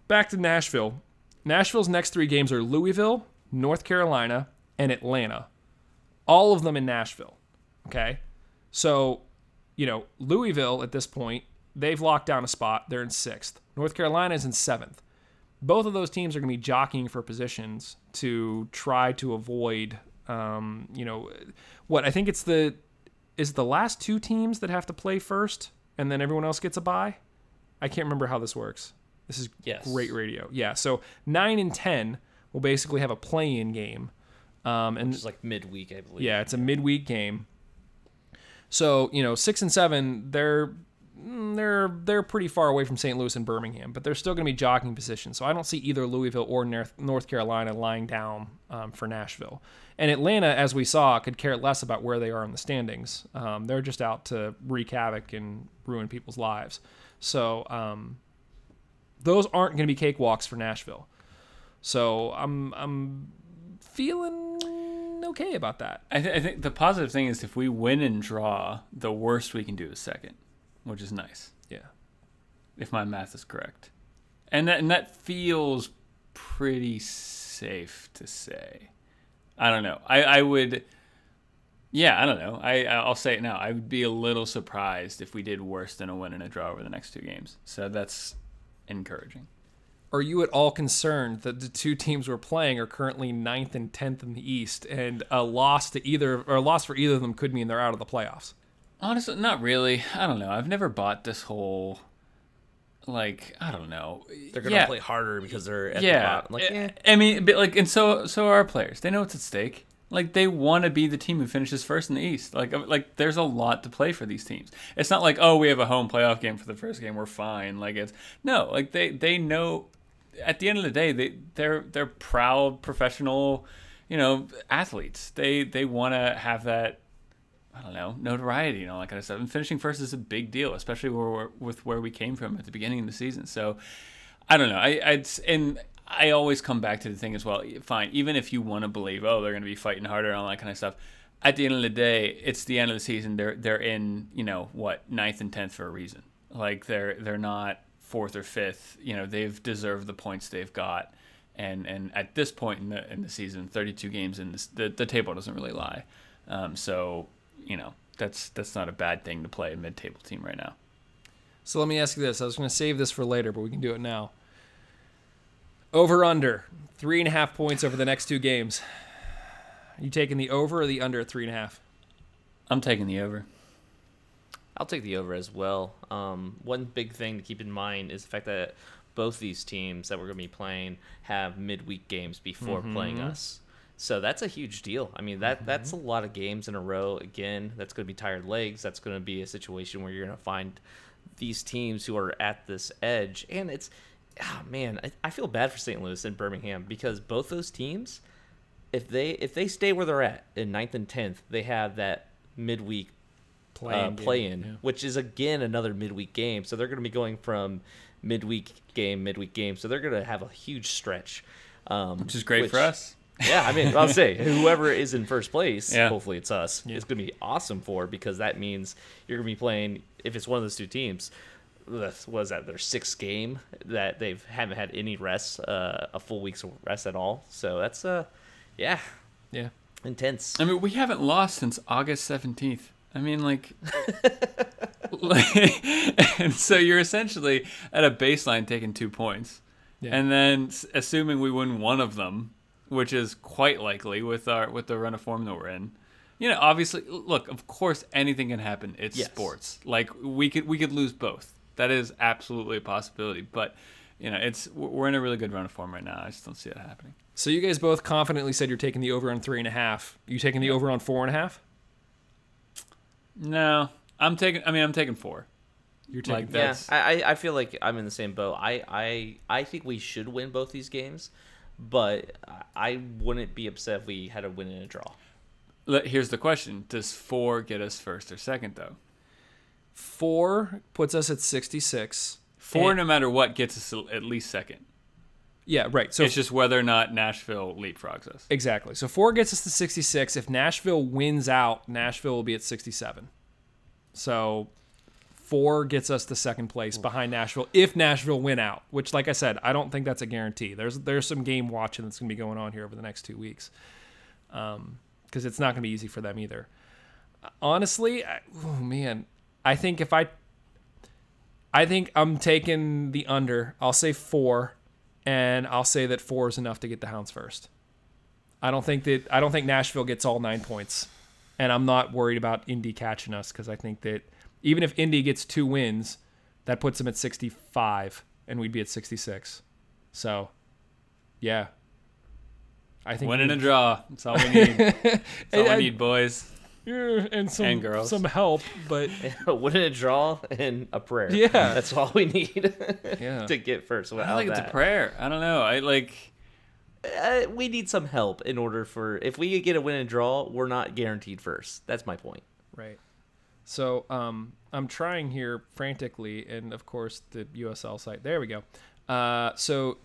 Back to Nashville. Nashville's next three games are Louisville, North Carolina, and Atlanta. All of them in Nashville. Okay. So, you know, Louisville at this point, they've locked down a spot. They're in sixth. North Carolina is in seventh. Both of those teams are going to be jockeying for positions to try to avoid, um, you know, what I think it's the is it the last two teams that have to play first, and then everyone else gets a bye. I can't remember how this works. This is Yes. great radio. Yeah, so nine and ten will basically have a play-in game, um, and It's like midweek, I believe. yeah, it's a midweek game. So you know, six and seven, they're they're they're pretty far away from St. Louis and Birmingham, but they're still going to be jockeying positions. So I don't see either Louisville or North North Carolina lying down um, for Nashville. And Atlanta, as we saw, could care less about where they are in the standings. Um, they're just out to wreak havoc and ruin people's lives. So um, those aren't going to be cakewalks for Nashville. So I'm I'm feeling okay about that. I, th- I think the positive thing is if we win and draw, the worst we can do is second, which is nice Yeah. if my math is correct, and that and that feels pretty safe to say. I don't know. I I would. Yeah, I don't know. I I'll say it now. I would be a little surprised if we did worse than a win and a draw over the next two games. So that's encouraging. Are you at all concerned that the two teams we're playing are currently ninth and tenth in the East, and a loss to either or a loss for either of them could mean they're out of the playoffs? Honestly, not really. I don't know. I've never bought this whole like I don't know. They're gonna Yeah. play harder because they're at yeah. the bottom. Like, I- eh. I mean, but like, and so so are our players. They know what's at stake. Like they want to be the team who finishes first in the East. Like like there's a lot to play for these teams. It's not like oh we have a home playoff game for the first game we're fine. Like it's no like they they know. At the end of the day, they they're they're proud professional, you know, athletes. They they want to have that I don't know, notoriety and all that kind of stuff. And finishing first is a big deal, especially where with where we came from at the beginning of the season. So, I don't know. I I'd, and I always come back to the thing as well. Fine, even if you want to believe, oh, they're going to be fighting harder and all that kind of stuff. At the end of the day, it's the end of the season. They're they're in you know what ninth and tenth for a reason. Like they're they're not fourth or fifth. You know they've deserved the points they've got, and and at this point in the in the season, 32 games in this, the the table doesn't really lie. Um, so you know that's that's not a bad thing to play a mid-table team right now. So let me ask you this. I was going to save this for later, but we can do it now. Over under three and a half points over the next two games. Are you taking the over or the under at three and a half? I'm taking the over. I'll take the over as well. Um, one big thing to keep in mind is the fact that both these teams that we're going to be playing have midweek games before playing us. So that's a huge deal. I mean that that's a lot of games in a row. Again, that's going to be tired legs. That's going to be a situation where you're going to find these teams who are at this edge, and it's ah man, I, I feel bad for St. Louis and Birmingham because both those teams, if they if they stay where they're at in ninth and tenth, they have that midweek Play uh, play in, yeah. which is again another midweek game. So they're going to be going from midweek game, midweek game. So they're going to have a huge stretch, um, Which is great for us. Yeah, I mean, I'll say whoever is in first place, Yeah. hopefully it's us. It's going to be awesome for because that means you're going to be playing. If it's one of those two teams, Was what is that? Their sixth game that they haven't had any rest, uh, a full week's rest at all. So that's uh, yeah, Yeah. intense. I mean, we haven't lost since August 17th. I mean, like, like- and so you're essentially at a baseline taking two points. Yeah. And then assuming we win one of them, which is quite likely with our with the run of form that we're in. You know, obviously, look, of course anything can happen. It's Yes. sports. Like we could we could lose both. That is absolutely a possibility, but you know, it's we're in a really good run of form right now. I just don't see it happening. So you guys both confidently said you're taking the over on three and a half. You taking the over on four and a half? No, I'm taking. I mean, I'm taking four. You're taking Like the- Yeah, That's- I, I I feel like I'm in the same boat. I, I I think we should win both these games, but I- wouldn't be upset if we had a win and a draw. Here's the question: Does four get us first or second though? four puts us at 66. Four, And- no matter what, gets us at least second. Yeah, right. So it's just whether or not Nashville leapfrogs us. Exactly. So four gets us to 66. If Nashville wins out, Nashville will be at 67. So four gets us to second place behind Nashville if Nashville win out, which, like I said, I don't think that's a guarantee. There's there's some game watching that's going to be going on here over the next two weeks um, because it's not going to be easy for them either. Honestly, I, oh man, I think if I, I think I'm taking the under. I'll say four, and I'll say that four is enough to get the Hounds first. I don't think that I don't think Nashville gets all nine points, and I'm not worried about Indy catching us because I think that even if Indy gets two wins, that puts them at 65, and we'd be at 66. So, yeah, I think Win and we- a draw. That's all we need. That's all I- we need, boys. Yeah, and some And girls. some help, but win and a draw and a prayer. Yeah. that's all we need Yeah. to get first. I Without don't think it's a prayer. I don't know. I like. uh, we need some help in order for if we get a win and draw, we're not guaranteed first. That's my point. Right. So um, I'm trying here frantically, and of course the USL site. There we go. Uh, so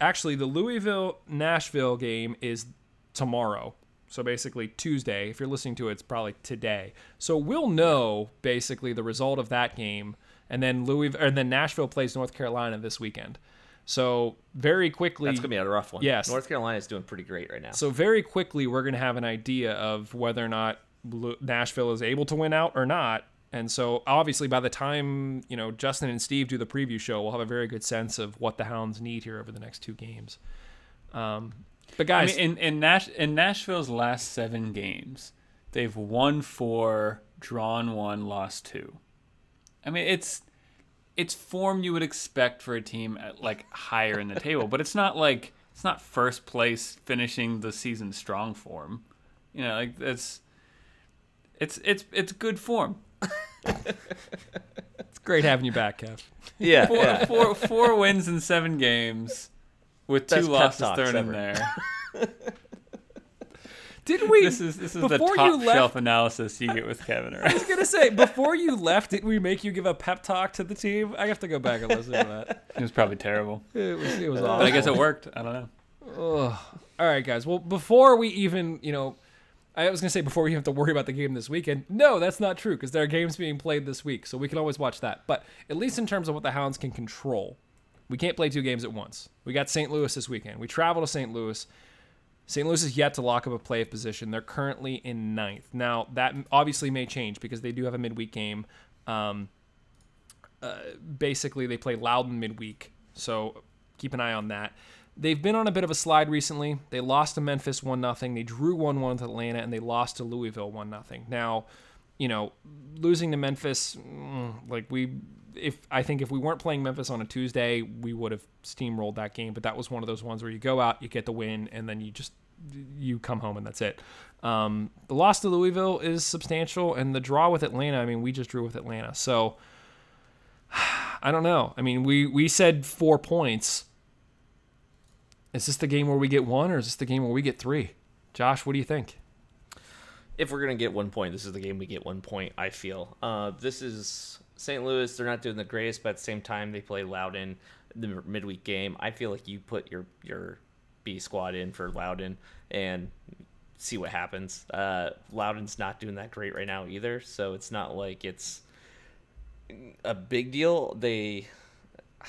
actually, the Louisville Nashville game is tomorrow. So basically Tuesday. If you're listening to it, it's probably today. So we'll know basically the result of that game, and then Louisville, and then Nashville plays North Carolina this weekend. So very quickly, That's gonna be a rough one. Yes. North Carolina is doing pretty great right now. so very quickly, we're going to have an idea of whether or not Nashville is able to win out or not. And so obviously, by the time you know Justin and Steve do the preview show, we'll have a very good sense of what the Hounds need here over the next two games. Um, but I guys, mean, in in, Nash, in Nashville's last seven games, they've won four, drawn one, lost two. I mean, it's it's form you would expect for a team at, like higher in the table, but it's not like it's not first place finishing the season strong form. You know, like that's it's it's it's good form. it's great having you back, Kev. yeah, Four, yeah. four, four wins in seven games with two Best losses thrown in there. Didn't we? This is this is the top you left, shelf analysis you get with Kevin. I was gonna say before you left, did we make you give a pep talk to the team? I have to go back and listen to that. It was probably terrible, It was it was but awful. I guess it worked. I don't know. Ugh. All right, guys. Well, before we even, you know, I was gonna say before we have to worry about the game this weekend. No, that's not true because there are games being played this week, so we can always watch that. But at least in terms of what the Hounds can control, We can't play two games at once. We got St. Louis this weekend. We travel to St. Louis. St. Louis is yet to lock up a playoff position. They're currently in ninth. Now, that obviously may change because they do have a midweek game. Um, uh, basically, they play Loudoun midweek. So keep an eye on that. They've been on a bit of a slide recently. They lost to Memphis 1 0. They drew 1 1 with Atlanta, and they lost to Louisville 1 0. Now, you know, losing to Memphis, mm, like we, if I think if we weren't playing Memphis on a Tuesday, we would have steamrolled that game. But that was one of those ones where you go out, you get the win, and then you just you come home and that's it. Um, the loss to Louisville is substantial, and the draw with Atlanta. I mean, we just drew with Atlanta, so I don't know. I mean, we we said four points. Is this the game where we get one, or is this the game where we get three? Josh, what do you think? if we're gonna get one point, this is the game we get one point. I feel. Uh, this is St. Louis. They're not doing the greatest, but at the same time, they play Loudoun the midweek game. I feel like you put your your B squad in for Loudoun and see what happens. Uh, Loudoun's not doing that great right now either, so it's not like it's a big deal. They,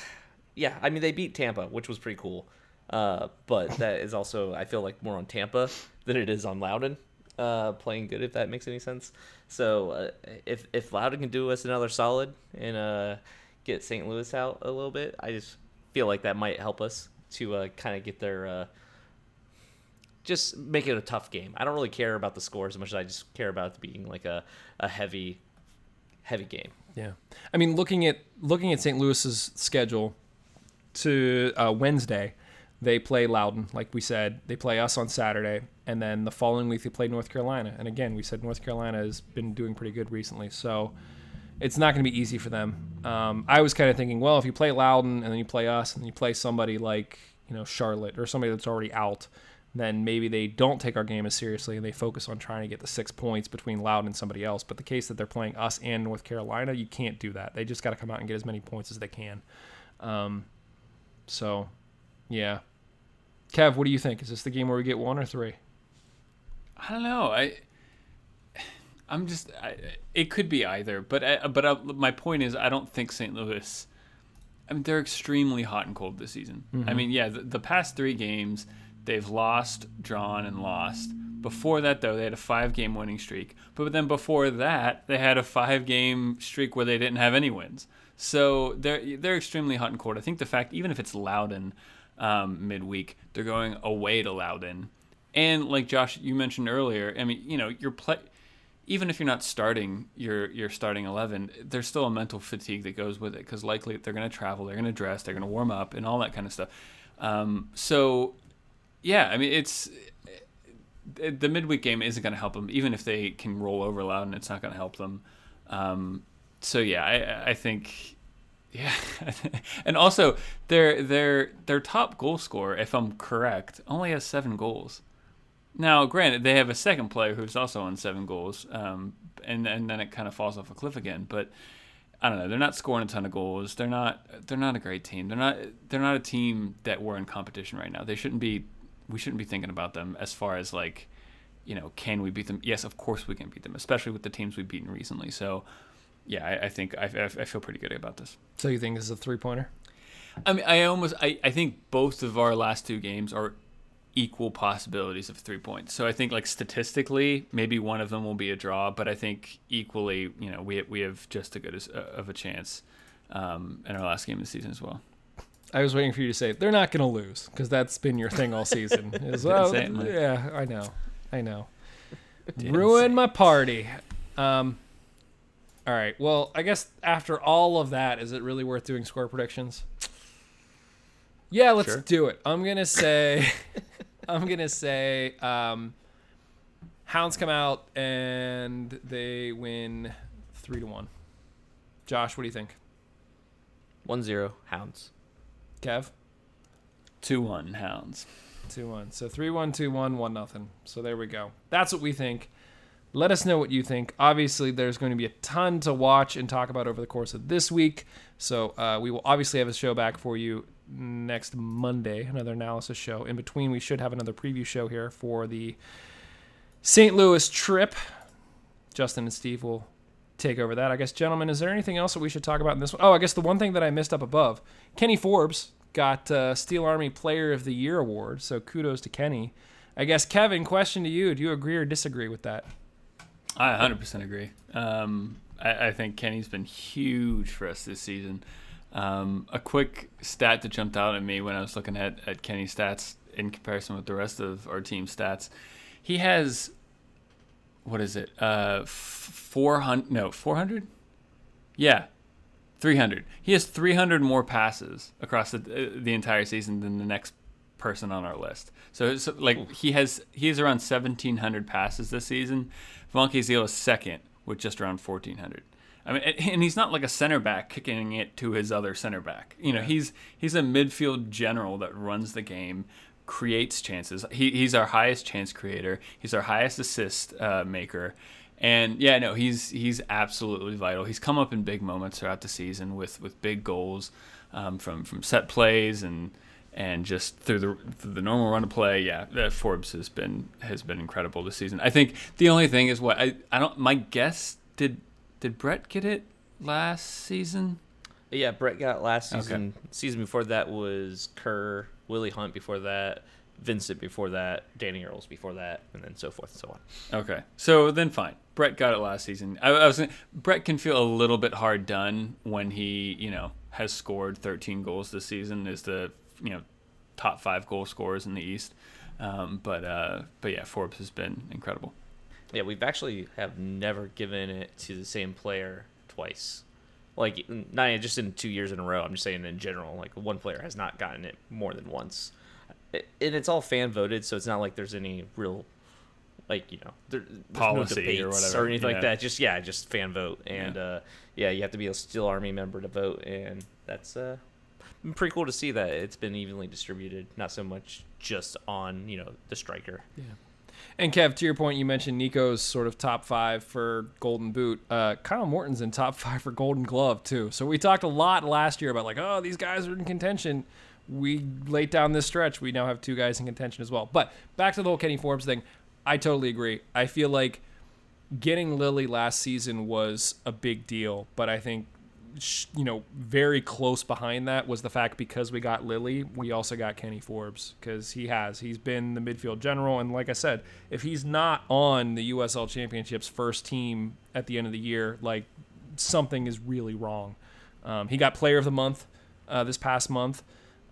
yeah, I mean they beat Tampa, which was pretty cool. Uh, but that is also I feel like more on Tampa than it is on Loudoun uh, playing good, if that makes any sense. So uh, if if Loudoun can do us another solid and uh, get St. Louis out a little bit, I just feel like that might help us to uh, kind of get their uh, just make it a tough game. I don't really care about the score as much as I just care about it being like a, a heavy heavy game. Yeah, I mean, looking at looking at St. Louis's schedule to Wednesday, they play Loudoun, like we said. They play us on Saturday, and then the following week they play North Carolina. And again, we said North Carolina has been doing pretty good recently, so it's not going to be easy for them. Um, I was kind of thinking, well, if you play Loudoun and then you play us and then you play somebody like you know Charlotte or somebody that's already out, then maybe they don't take our game as seriously and they focus on trying to get the six points between Loudoun and somebody else. But the case that they're playing us and North Carolina, you can't do that. They just got to come out and get as many points as they can. Um, so, yeah. Kev, what do you think? Is this the game where we get one or three? I don't know. I I'm just I, it could be either, but I, but I, my point is I don't think St. Louis. I mean, they're extremely hot and cold this season. I mm-hmm. mean, yeah, the, the past three games they've lost, drawn, and lost. Before that, though, they had a five-game winning streak. But then before that, they had a five-game streak where they didn't have any wins. So they're they're extremely hot and cold. I think the fact, even if it's Loudoun um, midweek, they're going away to Loudoun, and like Josh, you mentioned earlier, I mean, you know, you're play. Even if you're not starting your your starting eleven, there's still a mental fatigue that goes with it because likely they're going to travel, they're going to dress, they're going to warm up, and all that kind of stuff. Um, so, yeah, I mean, it's it- the midweek game isn't going to help them. Even if they can roll over Loudoun, it's not going to help them. Um, so yeah, I, I think yeah, and also their their their top goal scorer, if I'm correct, only has seven goals. Now, granted, they have a second player who's also on seven goals, um, and and then it kind of falls off a cliff again. But I don't know. They're not scoring a ton of goals. They're not. They're not a great team. They're not. They're not a team that we're in competition right now. They shouldn't be. We shouldn't be thinking about them as far as like, you know, can we beat them? Yes, of course we can beat them, especially with the teams we've beaten recently. So, yeah, I, I think I, I, I feel pretty good about this. So you think this is a three pointer? I mean, I almost, I, I think both of our last two games are equal possibilities of three points. So I think, like statistically, maybe one of them will be a draw, but I think equally, you know, we we have just as good as, uh, of a chance um, in our last game of the season as well. I was waiting for you to say they're not going to lose because that's been your thing all season. Is, well, say it, Mike. yeah, I know, I know. Ruin my party. Um, all right. Well, I guess after all of that, is it really worth doing score predictions? Yeah, let's Sure. do it. I'm gonna say, I'm gonna say, um, Hounds come out and they win three to one. Josh, what do you think? 1-0 Hounds. Kev? Two one Hounds. Two one. So three one two one one nothing. So there we go. That's what we think. Let us know what you think. Obviously, there's going to be a ton to watch and talk about over the course of this week. So uh, we will obviously have a show back for you next Monday, another analysis show. In between, we should have another preview show here for the St. Louis trip. Justin and Steve will take over that. I guess, gentlemen, is there anything else that we should talk about in this one? Oh, I guess the one thing that I missed up above Kenny Forbes got uh, Steel Army Player of the Year award. So kudos to Kenny. I guess, Kevin, question to you. Do you agree or disagree with that? I 100% agree. Um, I, I, think Kenny's been huge for us this season. Um, a quick stat that jumped out at me when I was looking at, at Kenny's stats in comparison with the rest of our team stats, he has, what is it, uh, 400, no, 400? Yeah, 300. He has 300 more passes across the, uh, the entire season than the next person on our list. So, so like he has he's around 1700 passes this season. Vonke Zeal is second with just around 1400. I mean, and he's not like a center back kicking it to his other center back. You know, yeah. he's he's a midfield general that runs the game, creates chances. He, he's our highest chance creator. He's our highest assist uh, maker. And yeah, no, he's he's absolutely vital. He's come up in big moments throughout the season with with big goals um, from from set plays and and just through the through the normal run of play, yeah, Forbes has been has been incredible this season. I think the only thing is what I I don't my guess did did Brett get it last season? Yeah, Brett got it last season. Okay. Season before that was Kerr, Willie Hunt before that, Vincent before that, Danny Earls before that, and then so forth and so on. Okay, so then fine. Brett got it last season. I, I was Brett can feel a little bit hard done when he you know has scored 13 goals this season. Is the you know top five goal scorers in the East. Um, but uh, but yeah, Forbes has been incredible. Yeah, we've actually have never given it to the same player twice. Like not just in two years in a row. I'm just saying in general. Like one player has not gotten it more than once, and it's all fan voted, so it's not like there's any real like you know there, policy no or whatever or anything yeah. like that. Just yeah, just fan vote, and yeah. Uh, yeah, you have to be a Steel Army member to vote, and that's uh pretty cool to see that it's been evenly distributed, not so much just on you know the striker. Yeah. And Kev, to your point, you mentioned Neco's sort of top five for Golden Boot. Uh, Kyle Morton's in top five for Golden Glove too. So we talked a lot last year about like, oh, these guys are in contention. We laid down this stretch. We now have two guys in contention as well. But back to the whole Kenny Forbes thing. I totally agree. I feel like getting Lilley last season was a big deal, but I think you know, very close behind that was the fact because we got Lilley, we also got Kenny Forbes because he has. He's been the midfield general. And like I said, if he's not on the USL Championships first team at the end of the year, like something is really wrong. Um, he got player of the month uh, this past month.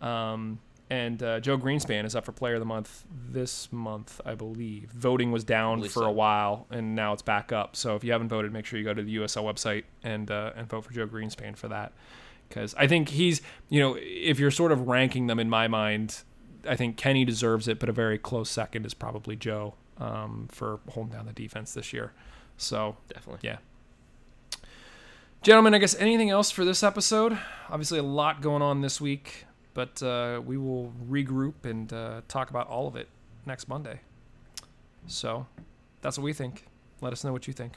Um, and uh, Joe Greenspan is up for Player of the Month this month, I believe. Voting was down for so. a while, and now it's back up. So if you haven't voted, make sure you go to the USL website and uh, and vote for Joe Greenspan for that, because I think he's you know if you're sort of ranking them in my mind, I think Kenny deserves it, but a very close second is probably Joe um, for holding down the defense this year. So definitely, yeah. Gentlemen, I guess anything else for this episode? Obviously, a lot going on this week. But uh, we will regroup and uh, talk about all of it next Monday. So that's what we think. Let us know what you think.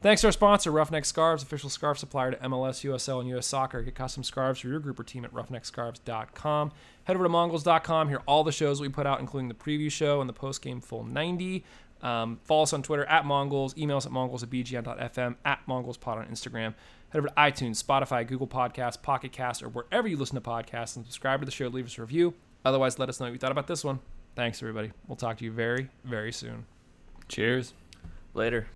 Thanks to our sponsor, Roughneck Scarves, official scarf supplier to MLS, USL, and US Soccer. Get custom scarves for your group or team at roughneckscarves.com. Head over to mongols.com. Hear all the shows we put out, including the preview show and the post-game full 90. Um, follow us on Twitter at Mongols. Email us at mongols at bgn.fm, at mongolspod on Instagram. Head over to iTunes, Spotify, Google Podcasts, Pocket Cast, or wherever you listen to podcasts and subscribe to the show. Leave us a review. Otherwise, let us know what you thought about this one. Thanks, everybody. We'll talk to you very, very soon. Cheers. Later.